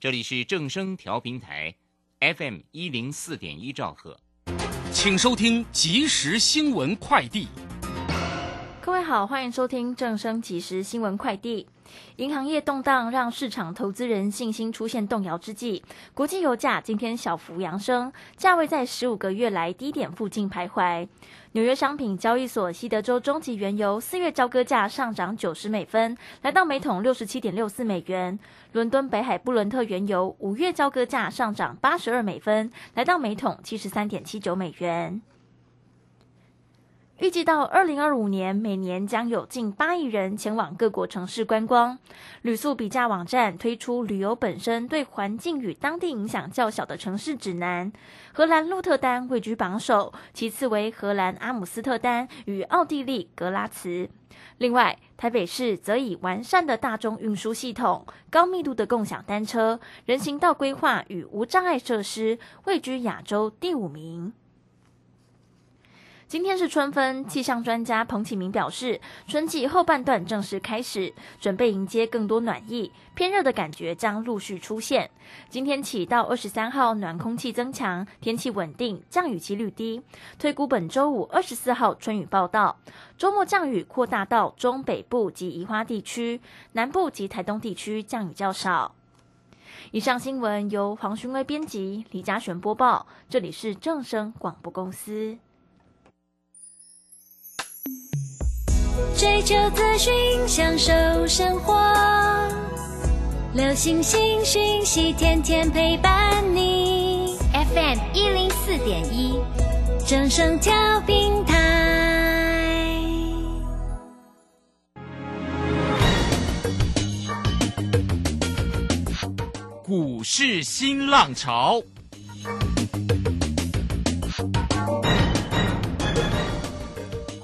这里是正声调频台，FM 一零四点一兆赫，请收听即时新闻快递。各位好，欢迎收听正声即时新闻快递。银行业动荡，让市场投资人信心出现动摇之际，国际油价今天小幅扬升，价位在十五个月来低点附近徘徊。纽约商品交易所西德州中级原油四月交割价上涨九十美分，来到每桶六十七点六四美元。伦敦北海布伦特原油五月交割价上涨八十二美分，来到每桶七十三点七九美元。预计到二零二五年，每年将有近八亿人前往各国城市观光。旅宿比价网站推出旅游本身对环境与当地影响较小的城市指南。荷兰鹿特丹位居榜首，其次为荷兰阿姆斯特丹与奥地利格拉茨。另外，台北市则以完善的大众运输系统、高密度的共享单车、人行道规划与无障碍设施，位居亚洲第五名。今天是春分，气象专家彭启明表示，春季后半段正式开始，准备迎接更多暖意，偏热的感觉将陆续出现。今天起到二十三号，暖空气增强，天气稳定，降雨几率低。推估本周五二十四号春雨报道，周末降雨扩大到中北部及宜花地区，南部及台东地区降雨较少。以上新闻由黄勋威编辑，李嘉璇播报，这里是正声广播公司。追求资讯，享受生活。流星星讯息，天天陪伴你。FM 一零四点一，正声调平台。股市新浪潮。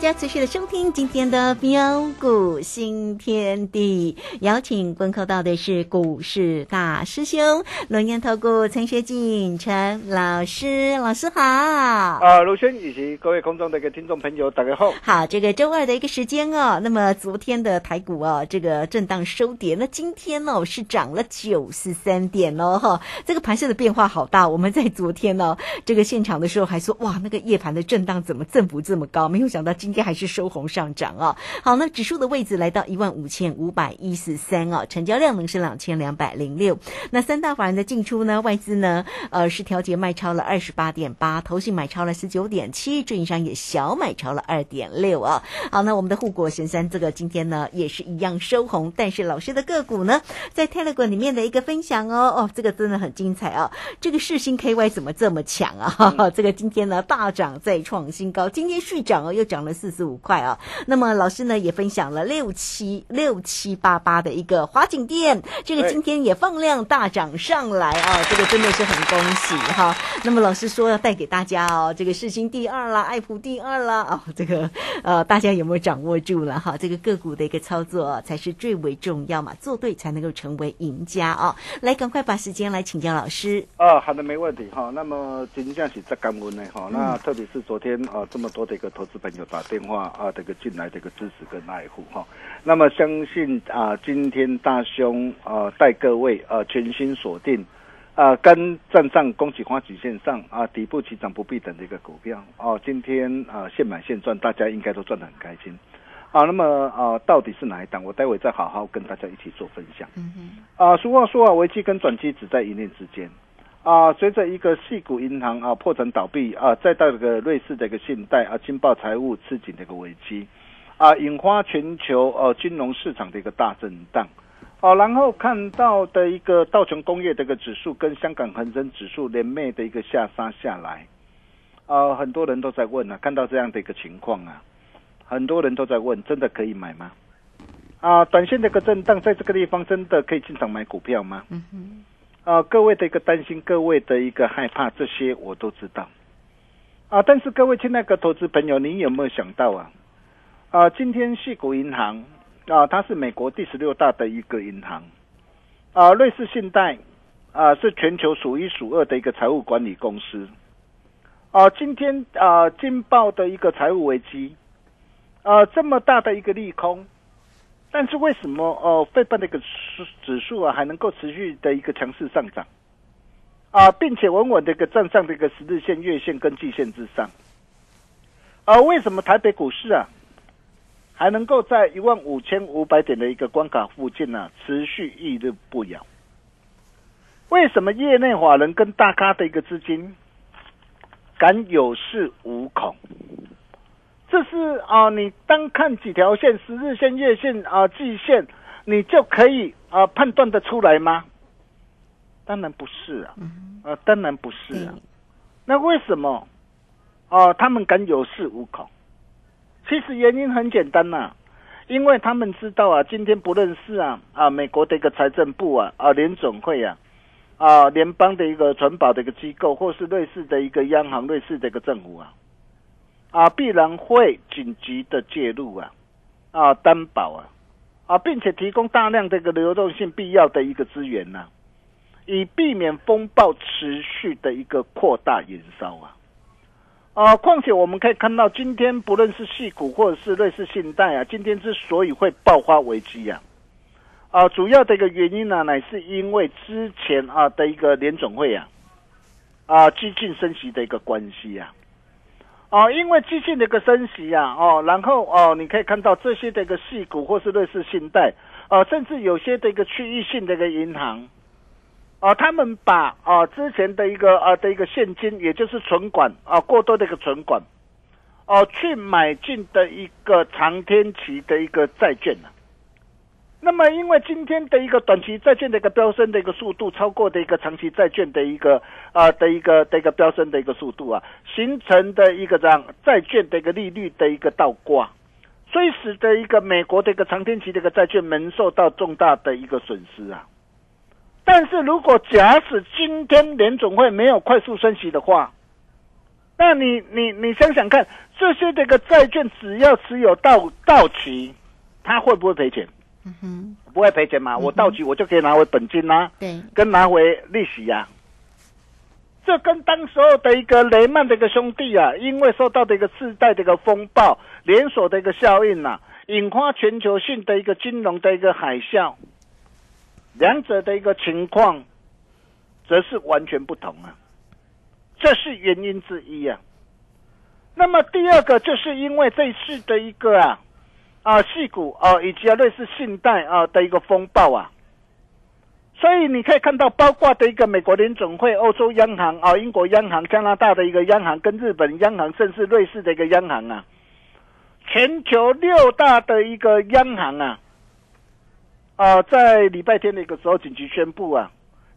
家持续的收听今天的标股新天地，邀请观看到的是股市大师兄龙岩投顾陈学进陈老师，老师好。啊，卢轩以及各位空中的一个听众朋友，大家好。好，这个周二的一个时间哦，那么昨天的台股哦，这个震荡收跌，那今天呢是涨了九十三点哦，哈，这个盘势的变化好大。我们在昨天呢这个现场的时候还说，哇，那个夜盘的震荡怎么振幅这么高？没有想到。今天还是收红上涨啊！好，那指数的位置来到一万五千五百一十三啊，成交量呢是两千两百零六。那三大法人的进出呢，外资呢呃是调节卖超了二十八点八，投信买超了十九点七，运营商也小买超了二点六啊。好，那我们的护国神山这个今天呢也是一样收红，但是老师的个股呢在 Telegram 里面的一个分享哦哦，这个真的很精彩啊！这个世星 KY 怎么这么强啊？这个今天呢大涨再创新高，今天续涨哦，又涨了。四十五块啊，那么老师呢也分享了六七六七八八的一个华景店，这个今天也放量大涨上来啊，这个真的是很恭喜哈。那么老师说要带给大家哦，这个世新第二啦，爱普第二啦哦，这个呃大家有没有掌握住了哈？这个个股的一个操作才是最为重要嘛，做对才能够成为赢家啊。来，赶快把时间来请教老师啊，好的，没问题哈。那么今天是在干温的哈，那特别是昨天啊这么多的一个投资朋友打。打电话啊，这个进来这个支持跟爱护哈。那么相信啊，今天大兄啊带各位啊全新锁定啊跟站上恭喜花旗线上啊底部起涨不必等的一个股票哦，今天啊现买现赚，大家应该都赚得很开心。啊，那么啊，到底是哪一档？我待会再好好跟大家一起做分享。嗯哼。啊，俗话说啊，危机跟转机只在一念之间。啊，随着一个系股银行啊破产倒闭啊，再到这个瑞士的一个信贷啊金爆财务吃紧的一个危机，啊，引发全球呃金融市场的一个大震荡。哦，然后看到的一个道琼工业的一个指数跟香港恒生指数连袂的一个下杀下来。啊，很多人都在问啊，看到这样的一个情况啊。很多人都在问，真的可以买吗？啊，短线的一个震荡，在这个地方真的可以进场买股票吗？嗯哼。啊，各位的一个担心，各位的一个害怕，这些我都知道。啊，但是各位亲爱的投资朋友，你有没有想到啊？啊，今天系股银行啊，它是美国第十六大的一个银行。啊，瑞士信贷啊，是全球数一数二的一个财务管理公司。啊，今天啊，惊爆的一个财务危机。啊，这么大的一个利空，但是为什么呃，费半的一个指数啊，还能够持续的一个强势上涨啊，并且稳稳的一个站上这个十日线、月线跟季线之上？啊，为什么台北股市啊，还能够在一万五千五百点的一个关卡附近呢，持续屹立不摇？为什么业内法人跟大咖的一个资金敢有恃无恐？这是啊，你单看几条线，十日线、月线啊、季线，你就可以啊判断的出来吗？当然不是啊，啊，当然不是啊。那为什么啊？他们敢有恃无恐？其实原因很简单呐，因为他们知道啊，今天不论是啊啊美国的一个财政部啊啊联总会啊啊联邦的一个存保的一个机构，或是瑞士的一个央行、瑞士的一个政府啊。啊，必然会紧急的介入啊，啊，担保啊，啊，并且提供大量这个流动性必要的一个资源呐，以避免风暴持续的一个扩大燃烧啊，啊，况且我们可以看到，今天不论是细股或者是类似信贷啊，今天之所以会爆发危机啊，啊，主要的一个原因呢，乃是因为之前啊的一个联总会啊，啊，激进升息的一个关系啊。哦，因为基金的一个升息啊，哦，然后哦，你可以看到这些的一个细股或是瑞士信贷，呃，甚至有些的一个区域性的一个银行，啊，他们把啊之前的一个啊的一个现金，也就是存款啊过多的一个存款，哦，去买进的一个长天期的一个债券呢。那么，因为今天的一个短期债券的一个飙升的一个速度，超过的一个长期债券的一个啊的一个的一个飙升的一个速度啊，形成的一个这样债券的一个利率的一个倒挂，所以使得一个美国的一个长天期的一个债券蒙受到重大的一个损失啊。但是如果假使今天联总会没有快速升息的话，那你你你想想看，这些这个债券只要持有到到期，它会不会赔钱？嗯哼，不会赔钱嘛？我到期我就可以拿回本金啦，对，跟拿回利息呀。这跟当时候的一个雷曼的一个兄弟啊，因为受到的一个次贷的一个风暴连锁的一个效应呐，引发全球性的一个金融的一个海啸，两者的一个情况，则是完全不同啊。这是原因之一啊。那么第二个，就是因为这次的一个啊。啊，细股啊，以及啊，类似信贷啊的一个风暴啊，所以你可以看到，包括的一个美国联总会、欧洲央行啊、英国央行、加拿大的一个央行、跟日本央行，甚至瑞士的一个央行啊，全球六大的一个央行啊，啊，在礼拜天的一个时候紧急宣布啊，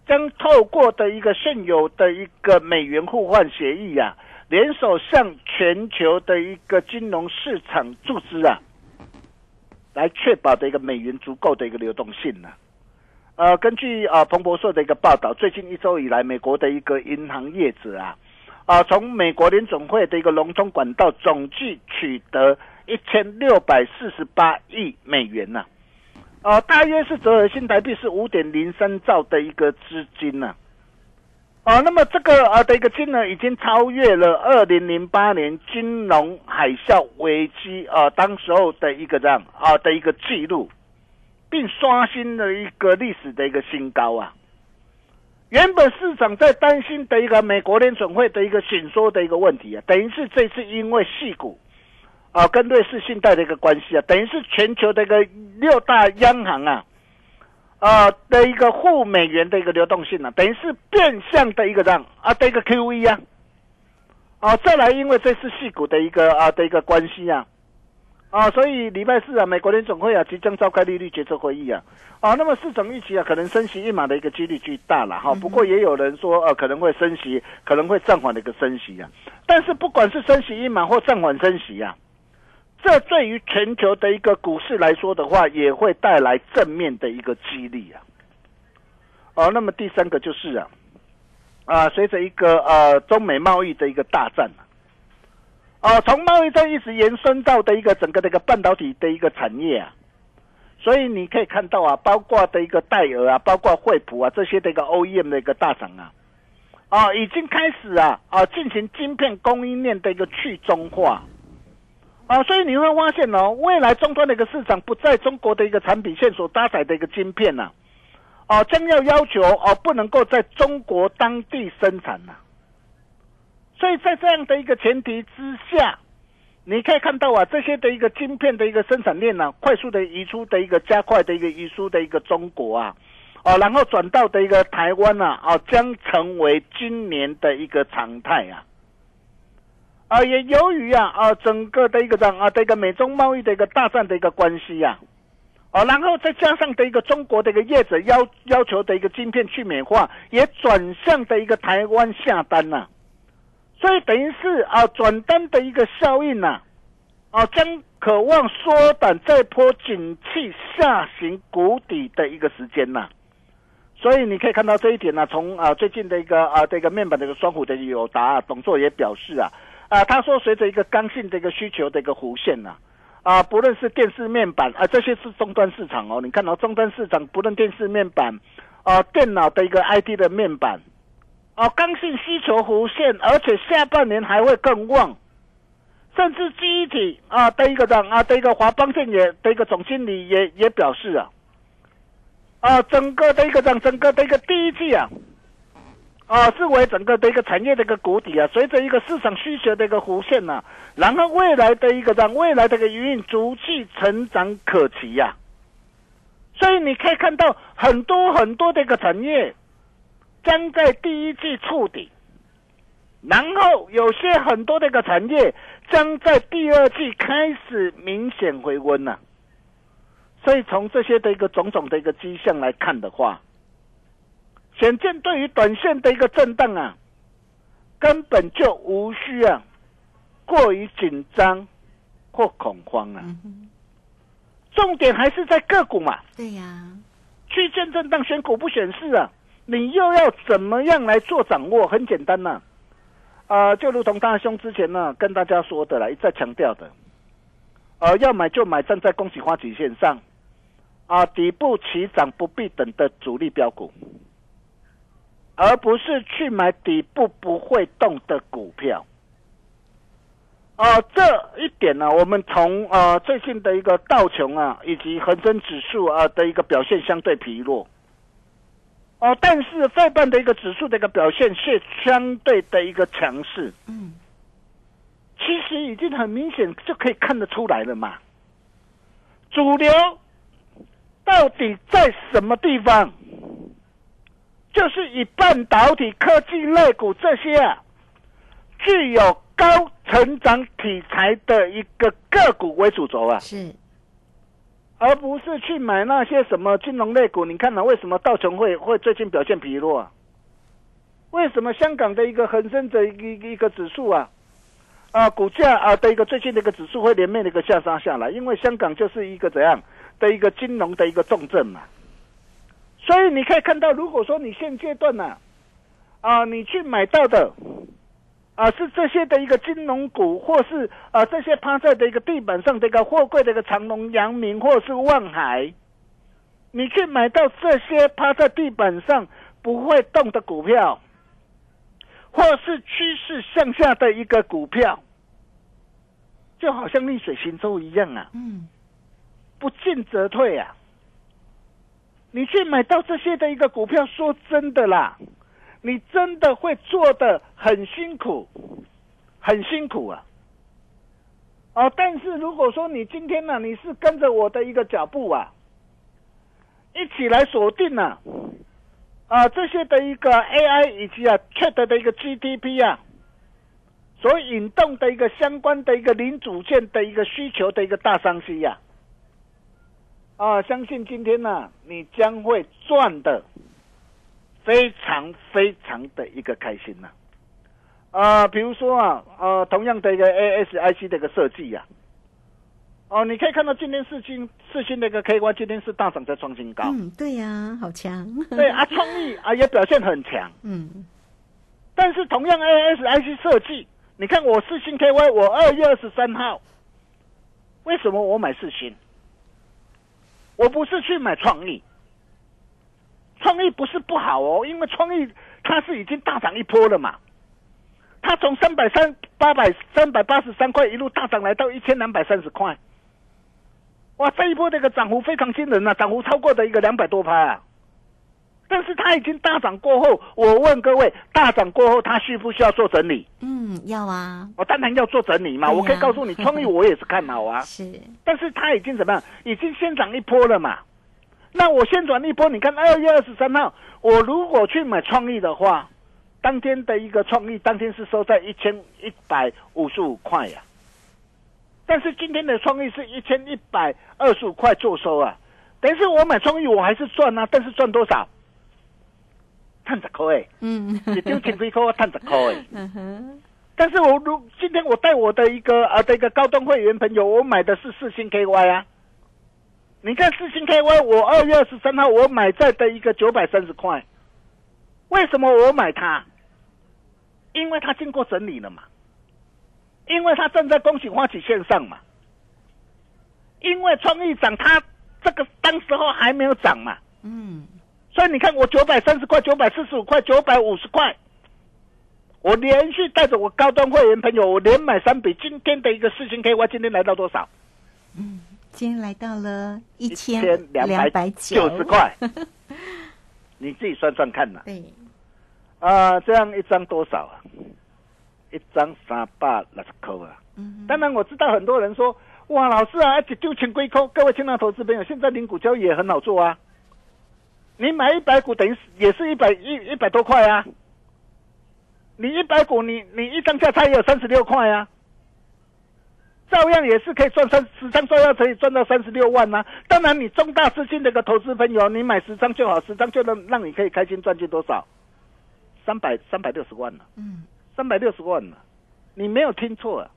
将透过的一个现有的一个美元互换协议啊，联手向全球的一个金融市场注资啊。来确保的一个美元足够的一个流动性呢？呃，根据啊彭博社的一个报道，最近一周以来，美国的一个银行业者啊，啊从美国联总会的一个融通管道总计取得一千六百四十八亿美元呢，啊大约是折合新台币是五点零三兆的一个资金呐，啊，那么这个啊的一个金额已经超越了二零零八年金融海啸危机啊，当时候的一个这样啊的一个记录，并刷新了一个历史的一个新高啊。原本市场在担心的一个美国联准会的一个紧缩的一个问题啊，等于是这次因为细股啊跟瑞士信贷的一个关系啊，等于是全球的一个六大央行啊。啊的一个护美元的一个流动性呢，等于是变相的一个让啊的一个 QE 啊，啊再来因为这次细股的一个啊的一个关系啊，啊所以礼拜四啊美国联总会啊即将召开利率决策会议啊，啊那么市场预期啊可能升息一码的一个几率巨大了哈，不过也有人说呃可能会升息，可能会暂缓的一个升息啊，但是不管是升息一码或暂缓升息啊。这对于全球的一个股市来说的话，也会带来正面的一个激励啊。哦，那么第三个就是啊，啊，随着一个呃中美贸易的一个大战啊，哦，从贸易战一直延伸到的一个整个的一个半导体的一个产业啊，所以你可以看到啊，包括的一个戴尔啊，包括惠普啊这些的一个 OEM 的一个大厂啊，啊，已经开始啊啊进行晶片供应链的一个去中化。啊，所以你会发现哦，未来终端的一个市场不在中国的一个产品线所搭载的一个晶片呐，哦，将要要求哦，不能够在中国当地生产呐。所以在这样的一个前提之下，你可以看到啊，这些的一个晶片的一个生产链呢，快速的移出的一个加快的一个移出的一个中国啊，哦，然后转到的一个台湾呐，哦，将成为今年的一个常态啊。啊，也由于啊啊整个的一个这样啊这个美中贸易的一个大战的一个关系呀，啊，然后再加上的一个中国的一个业者要要求的一个晶片去美化，也转向的一个台湾下单呐，所以等于是啊转单的一个效应呐，啊将渴望缩短这波景气下行谷底的一个时间呐，所以你可以看到这一点呢，从啊最近的一个啊这个面板的一个双虎的友达董座也表示啊。啊，他说，随着一个刚性的一个需求的一个弧线呐，啊，不论是电视面板啊，这些是终端市场哦。你看到终端市场，不论电视面板啊，电脑的一个 ID 的面板，啊，刚性需求弧线，而且下半年还会更旺，甚至记忆体啊的一个涨啊的一个华邦电也的一个总经理也也表示啊，啊，整个的一个涨，整个的一个第一季啊。啊，视为整个的一个产业的一个谷底啊，随着一个市场需求的一个弧线呐，然后未来的一个让未来的一个营运逐季成长可期呀，所以你可以看到很多很多的一个产业将在第一季触底，然后有些很多的一个产业将在第二季开始明显回温呐，所以从这些的一个种种的一个迹象来看的话。显见对于短线的一个震荡啊，根本就无需啊过于紧张或恐慌啊。重点还是在个股嘛。对呀，区间震荡选股不选市啊，你又要怎么样来做掌握？很简单呐，啊，就如同大兄之前呢跟大家说的啦，一再强调的，呃，要买就买站在恭喜花旗线上，啊，底部起涨不必等的主力标股。而不是去买底部不会动的股票，啊，这一点呢，我们从呃最近的一个道琼啊，以及恒生指数啊的一个表现相对疲弱，哦，但是费半的一个指数的一个表现是相对的一个强势，嗯，其实已经很明显就可以看得出来了嘛，主流到底在什么地方？就是以半导体、科技类股这些啊，具有高成长题材的一个个股为主轴啊，是，而不是去买那些什么金融类股。你看呢？为什么道琼会会最近表现疲弱啊？为什么香港的一个恒生的一一个指数啊，啊股价啊的一个最近的一个指数会连面的一个下杀下来？因为香港就是一个怎样的一个金融的一个重镇嘛。所以你可以看到，如果说你现阶段呢，啊，你去买到的，啊，是这些的一个金融股，或是啊这些趴在的一个地板上的一个货柜的一个长隆、阳明，或是万海，你去买到这些趴在地板上不会动的股票，或是趋势向下的一个股票，就好像逆水行舟一样啊，嗯，不进则退啊。你去买到这些的一个股票，说真的啦，你真的会做的很辛苦，很辛苦啊。哦，但是如果说你今天呢、你是跟着我的一个脚步啊，一起来锁定呢、啊，这些的一个 AI 以及啊 Chat 的一个 GDP 啊，所引动的一个相关的一个零组件的一个需求的一个大商机呀、啊，相信今天呢、你将会赚的非常非常的一个开心呐、啊。比如说啊，呃，同样的一个 ASIC 的一个设计呀、哦，你可以看到今天四星四星的一个 KY 今天是大涨在创新高，嗯，对呀、好强，对啊，创意啊也表现很强。嗯，但是同样 ASIC 设计，你看我四星 KY，我二月二十三号，为什么我买四星？我不是去买创意，创意不是不好哦，因为创意它是已经大涨一波了嘛，它从三百三八百三百八十三块一路大涨来到一千两百三十块，哇，这一波这个涨幅非常惊人啊，涨幅超过的一个两百多趴啊。但是它已经大涨过后，我问各位，大涨过后它需不需要做整理？嗯，要啊，我当然要做整理嘛。我可以告诉你，创意我也是看好啊。是，但是它已经怎么样？已经先涨一波了嘛。那我先转一波，你看二月二十三号，我如果去买创意的话，当天的一个创意，当天是收在一千一百五十五块呀、但是今天的创意是一千一百二十五块做收啊，等于是我买创意我还是赚啊，但是赚多少？赚十块。诶，嗯，一张千几块，我赚十块。诶。嗯哼，但是我如今天我带我的一个呃的一个高端会员朋友，我买的是四星 KY 啊。你看四星 KY，我二月二十三号我买在的一个九百三十块，为什么我买它？因为它经过整理了嘛，因为它正在恭喜花旗线上嘛，因为创意涨，它这个当时候还没有涨嘛，嗯，所以你看我九百三十块、九百四十五块、九百五十块，我连续带着我高端会员朋友，我连买三笔。今天的一个四星 KY 今天来到多少？嗯今天来到了一一千两百九十，块，你自己算算看呐、对，啊。这样一张多少啊？一张三百六十块啊。嗯，当然我知道很多人说，哇，老师啊，而且丢钱归扣。各位新浪投资朋友，现在零股交易也很好做啊。你买一百股等于也是一百一一百多块啊。你一百股，你你一张价差也有三十六块啊。照样也是可以赚三十张，照样可以赚到三十六万呐、当然，你中大资金的一个投资朋友，你买十张就好，十张就能让你可以开心赚进多少？三百三百六十万了、嗯，三百六十万了，你没有听错啊！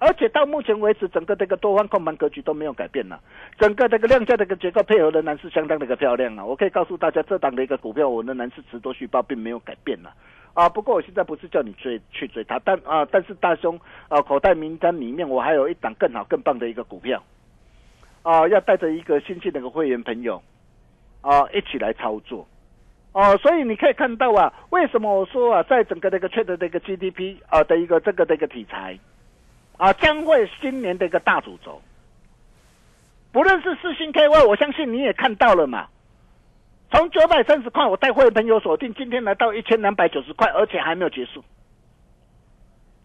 而且到目前为止，整个这个多方控盘格局都没有改变呢，整个这个量价的一个结构配合仍然是相当的一个漂亮啊！我可以告诉大家，这档的一个股票我仍然是持多续报，并没有改变呢。啊，不过我现在不是叫你追去追它，但啊，但是大兄啊，口袋名单里面我还有一档更好更棒的一个股票，啊，要带着一个新进的一个会员朋友啊一起来操作。哦，所以你可以看到啊，为什么我说啊，在整个这个 trade 的一个 GDP 啊的一个这个的一个题材啊，将会今年的一个大主轴。不论是四星 KY，我相信你也看到了嘛。从九百三十块，我带会员朋友锁定，今天来到一千两百九十块，而且还没有结束。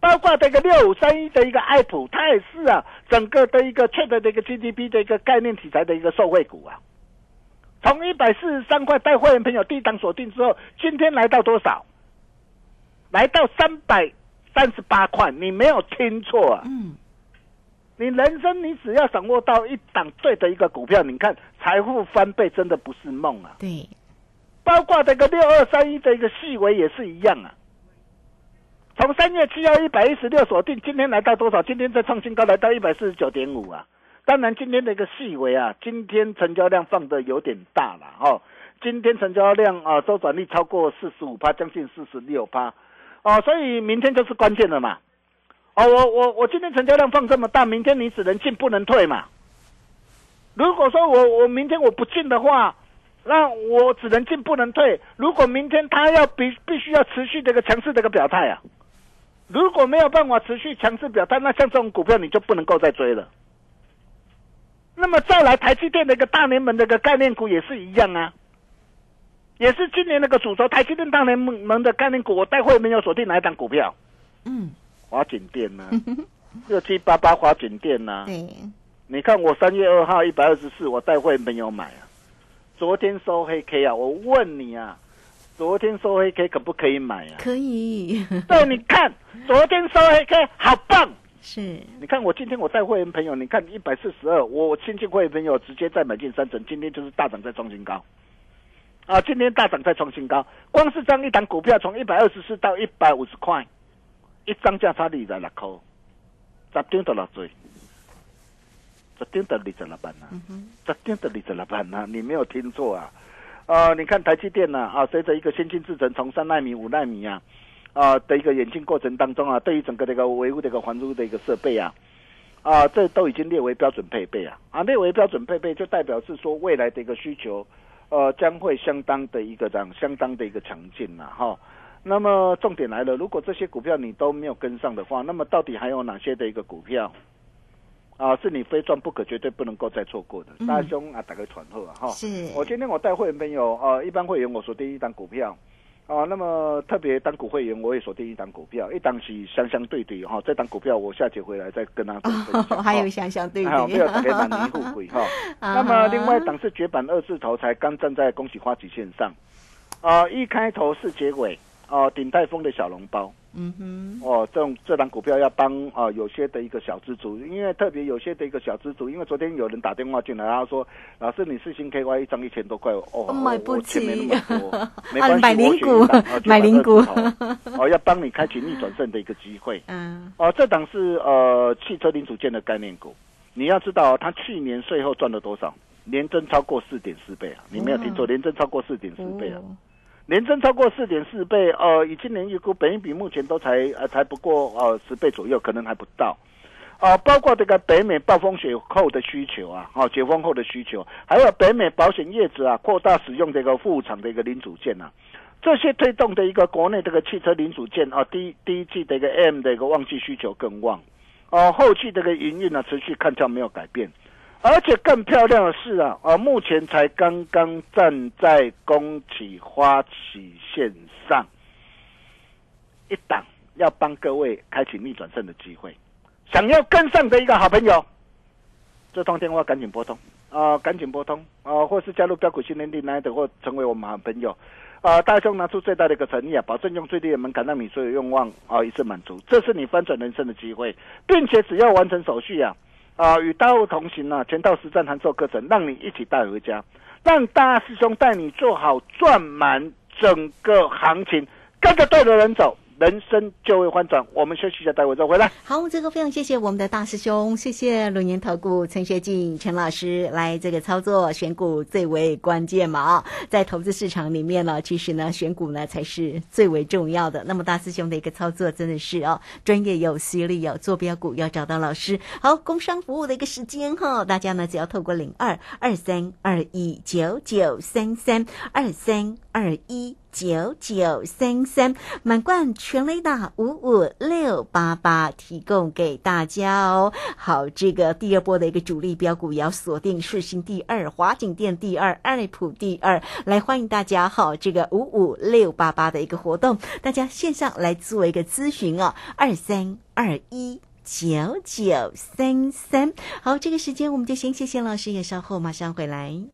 包括这个六五三一的一个爱普，它也是啊，整个的一个 trade 的一个 GDP 的一个概念题材的一个受惠股啊。从一百四十三块带会员朋友低档锁定之后，今天来到多少？来到三百三十八块，你没有听错啊！嗯，你人生你只要掌握到一档对的一个股票，你看财富翻倍真的不是梦啊！对，包括这个六二三一的一个细微也是一样啊。从三月七号一百一十六锁定，今天来到多少？今天再创新高，来到一百四十九点五啊。当然，今天的一个细微啊，今天成交量放的有点大了哦。今天成交量啊，周转率超过四十五趴，将近四十六趴哦，所以明天就是关键了嘛。哦，我我我今天成交量放这么大，明天你只能进不能退嘛。如果说我我明天我不进的话，那我只能进不能退。如果明天它要必必须要持续这个强势的一个表态啊，如果没有办法持续强势表态，那像这种股票你就不能够再追了。那么再来，台积电的一个大联盟的一个概念股也是一样啊，也是今年那个主轴台积电大联盟的概念股，我待会没有锁定哪一档股票？嗯，华景店呢、六七八八华景电呐、对，你看我三月二号一百二十四，我带会没有买啊。昨天收黑 K 啊，我问你啊，昨天收黑 K 可不可以买啊？可以，对，你看昨天收黑 K 好棒。是，你看我今天我带会员朋友，你看一百四十二，我亲戚会员朋友直接再买进三成，今天就是大涨再创新高。啊，今天大涨再创新高，光是这样一档股票从一百二十四到一百五十块，一张价差二十六块，十点就落水，十点就二十六万啊，十点就二十六万啊，你没有听错啊。呃，你看台积电呐、啊，随着一个先进制程从三纳米、五纳米啊，啊的一个演进过程当中啊，对于整个这个维护这个环路的一个设备啊，啊，这都已经列为标准配备啊，啊，列为标准配备就代表是说未来的一个需求，呃，将会相当的一个这样相当的一个强劲呐、哈。那么重点来了，如果这些股票你都没有跟上的话，那么到底还有哪些的一个股票啊，是你非赚不可、绝对不能够再错过的？嗯大兄啊，打个团后啊，哈。是，我今天我带会员朋友，呃，一般会员我说第一档股票，啊、那么特别当股会员我也锁定一档股票，一档是相相对对哈、这档股票我下节回来再跟他做分享。哦，还有相相对对还有没有给满年富贵哈？啊那么另外一档是绝版二字头，才刚站在恭喜花旗线上，啊、一开头是结尾，哦、鼎泰丰的小笼包，嗯哼，哦，这种这档股票要帮啊、有些的一个小资族，因为特别有些的一个小资族，因为昨天有人打电话进来，他说老师你四星 KY 一张一千多块，哦，买不我钱没那么多，没啊关系，买零股。买零股。哦，要帮你开启逆转胜的一个机会。嗯，哦，这档是呃汽车零组件的概念股，你要知道它去年税后赚了多少，年增超过四点四倍啊！你没有听错，年增超过四点四倍啊！哦年增超过四点四倍，呃，以今年预估，本一比目前都才呃才不过呃十倍左右，可能还不到。啊、包括这个北美暴风雪后的需求啊，哦，解封后的需求，还有北美保险业者啊扩大使用这个副厂的一个零组件啊，这些推动的一个国内这个汽车零组件啊，第第一季的一个 M 的一个旺季需求更旺，哦、后期这个营运呢持续看涨没有改变，而且更漂亮的是啊，啊，目前才刚刚站在恭喜花旗线上，一档要帮各位开启逆转胜的机会，想要跟上的一个好朋友，这通电话赶紧拨通。啊、赶紧拨通。啊、或是加入标股训练营来的，或成为我们好朋友。啊、大兄拿出最大的一个诚意啊，保证用最低的门槛让你所有愿望啊、一次满足，这是你翻转人生的机会，并且只要完成手续啊，啊、与大户同行啊，全套实战函授课程，让你一起带回家，让大师兄带你做好赚满整个行情，跟着对的人走，人生就会翻转。我们休息一下，待会再回来。好，这个非常谢谢我们的大师兄，谢谢龙年投顾陈学进陈老师来这个操作选股最为关键嘛啊，在投资市场里面呢，其实呢选股呢才是最为重要的。那么大师兄的一个操作真的是哦，专业有实力有坐标股要找到老师。好，工商服务的一个时间哈，大家呢只要透过零二二三二一九九三三二三二一。九九三三满贯全雷达五五六八八提供给大家哦。好，这个第二波的一个主力标股也要锁定世新第二、华景店第二、爱普第二，来欢迎大家哈。这个五五六八八的一个活动，大家线上来做一个咨询哦，二三二一。九九三三，好，这个时间我们就先谢谢老师，也稍后马上回来。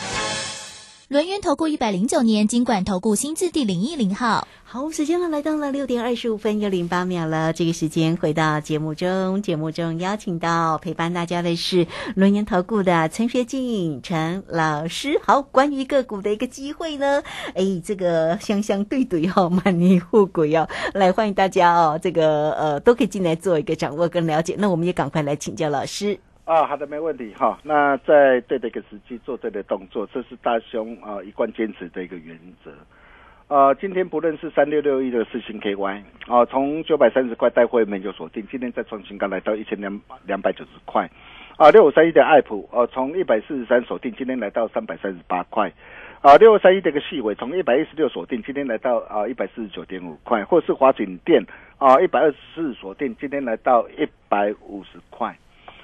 轮源投顾一百零九年金管投顾新字第零一零号。好，时间呢来到了六点二十五分又零八秒了。这个时间回到节目中，节目中邀请到陪伴大家的是轮研投顾的陈学静陈老师。好，关于个股的一个机会呢，哎，这个相相对对哦，满泥护鬼哦，来欢迎大家哦，这个呃都可以进来做一个掌握跟了解。那我们也赶快来请教老师。啊，好的，没问题哈。那在对的一个时机做对的动作，这是大兄啊一贯坚持的一个原则。呃，今天不论是三六六一的四星 KY 啊，从九百三十块带会没就锁定，今天再创新高来到一千两两百九十块。啊，六五三一的爱普，呃，从一百四十三锁定，今天来到三百三十八块。啊，六五三一的一个细尾，从一百一十六锁定，今天来到啊一百四十九点五块，或是华景店啊一百二十四锁定，今天来到一百五十块。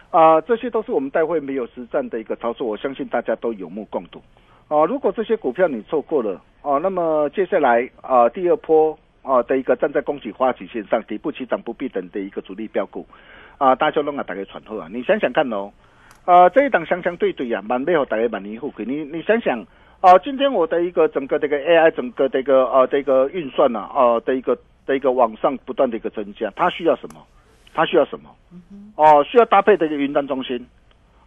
啊，这些都是我们带会没有实战的一个操作，我相信大家都有目共睹。啊，如果这些股票你错过了，啊，那么接下来啊，第二波啊的一个站在恭喜花旗线上，底部起涨不必等的一个主力标股，啊，大家弄啊，大家传后啊，你想想看哦，啊，这一档相相对对呀，满背后大家满年富贵，你你想想啊，今天我的一个整个这个 AI 整个这个啊这个运算呢，啊的一个的一个往上不断的一个增加，它需要什么？它需要什么？哦，需要搭配的一个云端中心，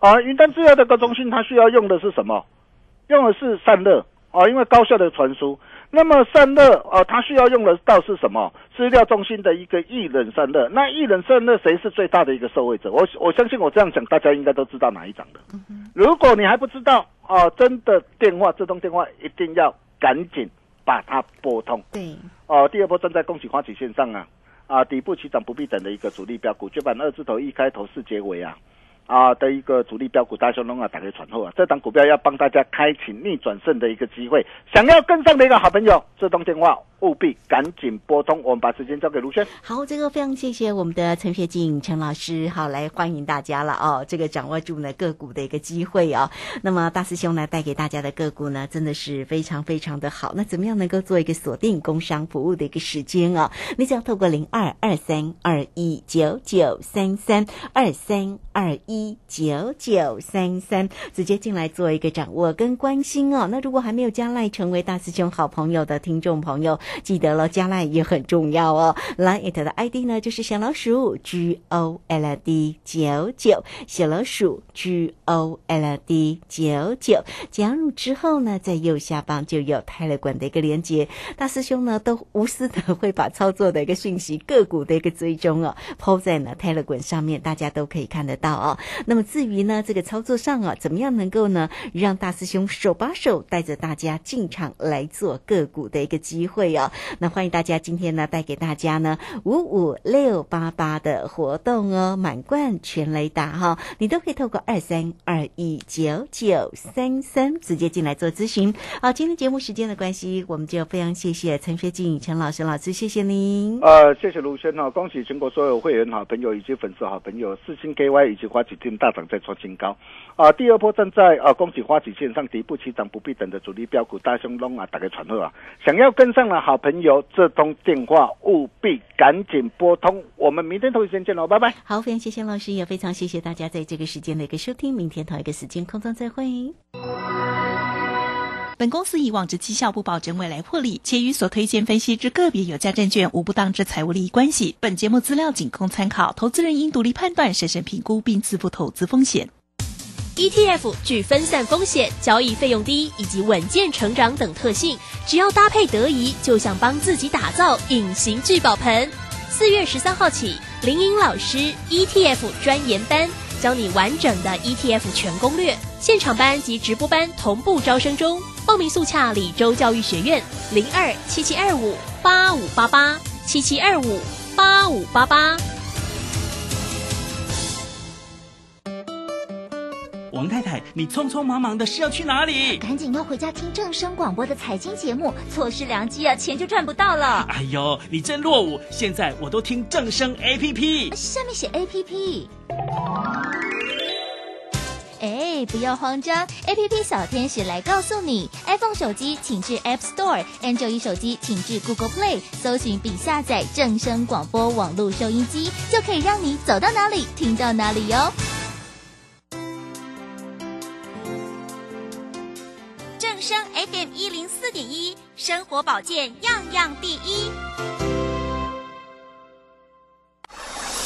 啊，云端资料的个中心，它需要用的是什么？用的是散热啊，因为高效的传输。那么散热啊，它需要用的到是什么？资料中心的一个异冷散热。那异冷散热谁是最大的一个受惠者？我我相信我这样讲，大家应该都知道哪一张的。如果你还不知道啊，真的电话这通电话一定要赶紧把它拨通。对，哦，第二波正在恭喜花旗线上啊啊，底部起涨不必等的一个主力标股，绝版二字头一开头四结尾啊。啊的一个主力标股大雄龙啊，打开传后啊，这档股票要帮大家开启逆转胜的一个机会，想要跟上的一个好朋友，自动电话务必赶紧拨通。我们把时间交给卢轩。好，这个非常谢谢我们的陈学静陈老师，好来欢迎大家了哦。这个掌握住呢个股的一个机会哦。那么大师兄呢带给大家的个股呢，真的是非常非常的好。那怎么样能够做一个锁定工商服务的一个时间啊？你只要透过零二二三二一九九三三二三二一。一九九三三，直接进来做一个掌握跟关心哦。那如果还没有加赖成为大师兄好朋友的听众朋友，记得了加赖也很重要哦。来 it 的 ID 呢就是小老鼠 G O L D 九九，小老鼠 G O L D 九九。加入之后呢，在右下方就有泰勒管的一个连接，大师兄呢都无私的会把操作的一个讯息、个股的一个追踪哦，抛在呢泰勒管上面，大家都可以看得到哦。那么至于呢，这个操作上啊，怎么样能够呢，让大师兄手把手带着大家进场来做个股的一个机会哦？那欢迎大家今天呢，带给大家呢五五六八八的活动哦，满贯全雷达哈，你都可以透过二三二一九九三三直接进来做咨询。好，今天节目时间的关系，我们就非常谢谢陈学静陈老师老师，谢谢您。呃，谢谢卢轩哈，恭喜全国所有会员好朋友以及粉丝好朋友，四星 KY 以及花旗金。大涨再创新高，啊！第二波正在啊，恭喜花旗线上底部起涨不必等的主力标股大雄龙啊，打开传呼啊！想要跟上的好朋友，这通电话务必赶紧拨通。我们明天同一时间见喽，拜拜。好，非常谢谢老师，也非常谢谢大家在这个时间的一个收听。明天同一个时间空中再会。本公司以往之绩效不保证未来获利，且与所推荐分析之个别有价证券无不当之财务利益关系。本节目资料仅供参考，投资人应独立判断、审慎评估并自负投资风险。ETF 具分散风险、交易费用低以及稳健成长等特性，只要搭配得宜，就像帮自己打造隐形聚宝盆。四月十三号起，林颖老师 ETF 专研班。教你完整的 ETF 全攻略，现场班及直播班同步招生中，报名速洽李州教育学院零二七七二五八五八八七七二五八五八八。王太太，你匆匆忙忙的是要去哪里？赶紧要回家听正声广播的财经节目，错失良机啊，钱就赚不到了。哎呦，你真落伍！现在我都听正声 A P P，下面写 A P P。哎，不要慌张，A P P 小天使来告诉你，iPhone 手机请至 App Store，Android 手机请至 Google Play，搜寻并下载正声广播网络收音机，就可以让你走到哪里听到哪里哟。正声 FM 一零四点一，生活保健样样第一。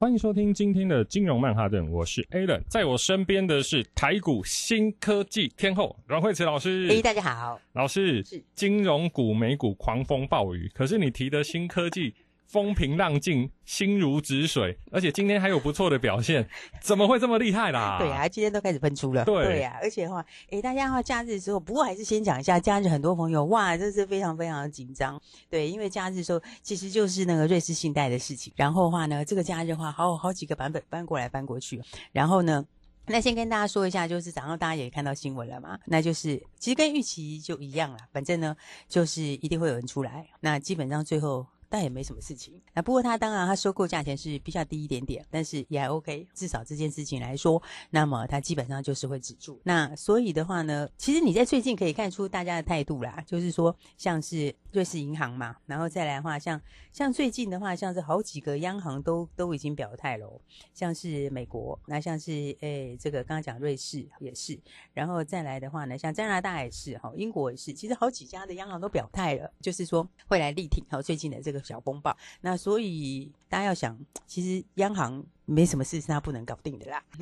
欢迎收听今天的金融曼哈顿，我是 Alan，在我身边的是台股新科技天后阮慧慈老师。哎，大家好，老师是金融股美股狂风暴雨，可是你提的新科技。风平浪静，心如止水，而且今天还有不错的表现，怎么会这么厉害啦？对啊，今天都开始喷出了。对啊，而且的话，哎，大家话假日的时候，不过还是先讲一下假日，很多朋友哇，这是非常非常的紧张。对，因为假日的时候其实就是那个瑞士信贷的事情，然后的话呢，这个假日的话，好好几个版本搬过来搬过去，然后呢，那先跟大家说一下，就是早上大家也看到新闻了嘛，那就是其实跟预期就一样了，反正呢，就是一定会有人出来，那基本上最后。但也没什么事情。那不过他当然他收购价钱是比较低一点点，但是也还 OK。至少这件事情来说，那么它基本上就是会止住。那所以的话呢，其实你在最近可以看出大家的态度啦，就是说像是瑞士银行嘛，然后再来的话，像像最近的话，像是好几个央行都都已经表态了，像是美国，那像是诶这个刚刚讲瑞士也是，然后再来的话呢，像加拿大也是哈，英国也是，其实好几家的央行都表态了，就是说会来力挺好最近的这个。小风暴，那所以大家要想，其实央行。没什么事是他不能搞定的啦，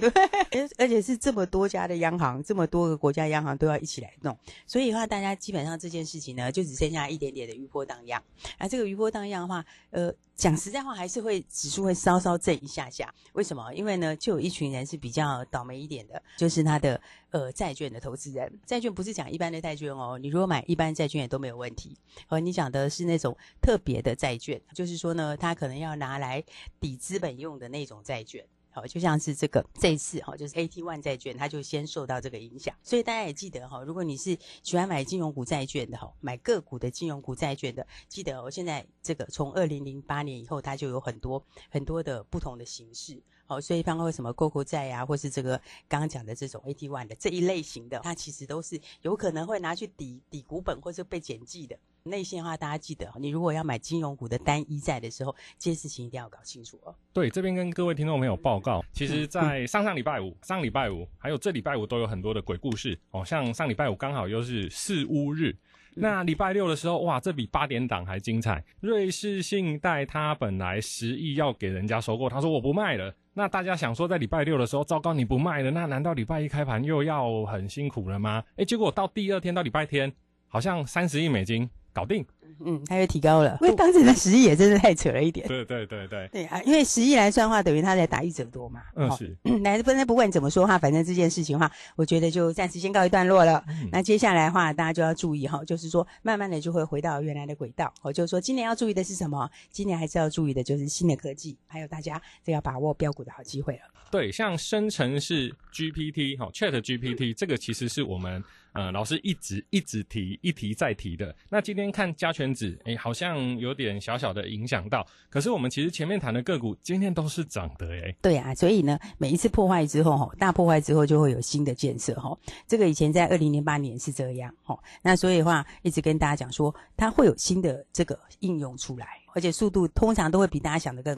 对，而且是这么多家的央行，这么多个国家央行都要一起来弄，所以的话，大家基本上这件事情呢，就只剩下一点点的余波荡漾。而这个余波荡漾的话，呃，讲实在话，还是会指数会稍稍震一下下。为什么？因为呢，就有一群人是比较倒霉一点的，就是他的呃债券的投资人。债券不是讲一般的债券哦，你如果买一般债券也都没有问题。和你讲的是那种特别的债券，就是说呢，他可能要拿来抵资本用的那种。债券，好，就像是这个这一次哈，就是 AT One 债券，它就先受到这个影响。所以大家也记得哈，如果你是喜欢买金融股债券的哈，买个股的金融股债券的，记得哦，现在这个从二零零八年以后，它就有很多很多的不同的形式。好，所以包括什么 GO GO 债呀，或是这个刚刚讲的这种 AT One 的这一类型的，它其实都是有可能会拿去抵抵股本或者被减记的。内线的话，大家记得，你如果要买金融股的单一债的时候，这些事情一定要搞清楚哦。对，这边跟各位听众朋友报告，其实，在上上礼拜五、上礼拜五，还有这礼拜五都有很多的鬼故事哦。像上礼拜五刚好又是四乌日，那礼拜六的时候，哇，这比八点档还精彩。瑞士信贷它本来十亿要给人家收购，他说我不卖了。那大家想说，在礼拜六的时候，糟糕，你不卖了，那难道礼拜一开盘又要很辛苦了吗？诶，结果到第二天到礼拜天，好像三十亿美金。搞定，嗯，它又提高了，因为当时的十亿也真是太扯了一点。对对对对，对啊，因为十亿来算的话，等于他在打一折多嘛。嗯，是。来，不，那不管怎么说哈，反正这件事情的话，我觉得就暂时先告一段落了。那接下来的话，大家就要注意哈，就是说，慢慢的就会回到原来的轨道。哦，就是说，今年要注意的是什么？今年还是要注意的就是新的科技，还有大家这要把握标股的好机会了。对，像生成式 GPT 哈，Chat GPT 这个其实是我们。呃，老师一直一直提，一提再提的。那今天看加权指，哎，好像有点小小的影响到。可是我们其实前面谈的个股，今天都是涨的，哎。对啊，所以呢，每一次破坏之后，哈，大破坏之后就会有新的建设，哈。这个以前在二零零八年是这样，哈。那所以的话，一直跟大家讲说，它会有新的这个应用出来，而且速度通常都会比大家想的更。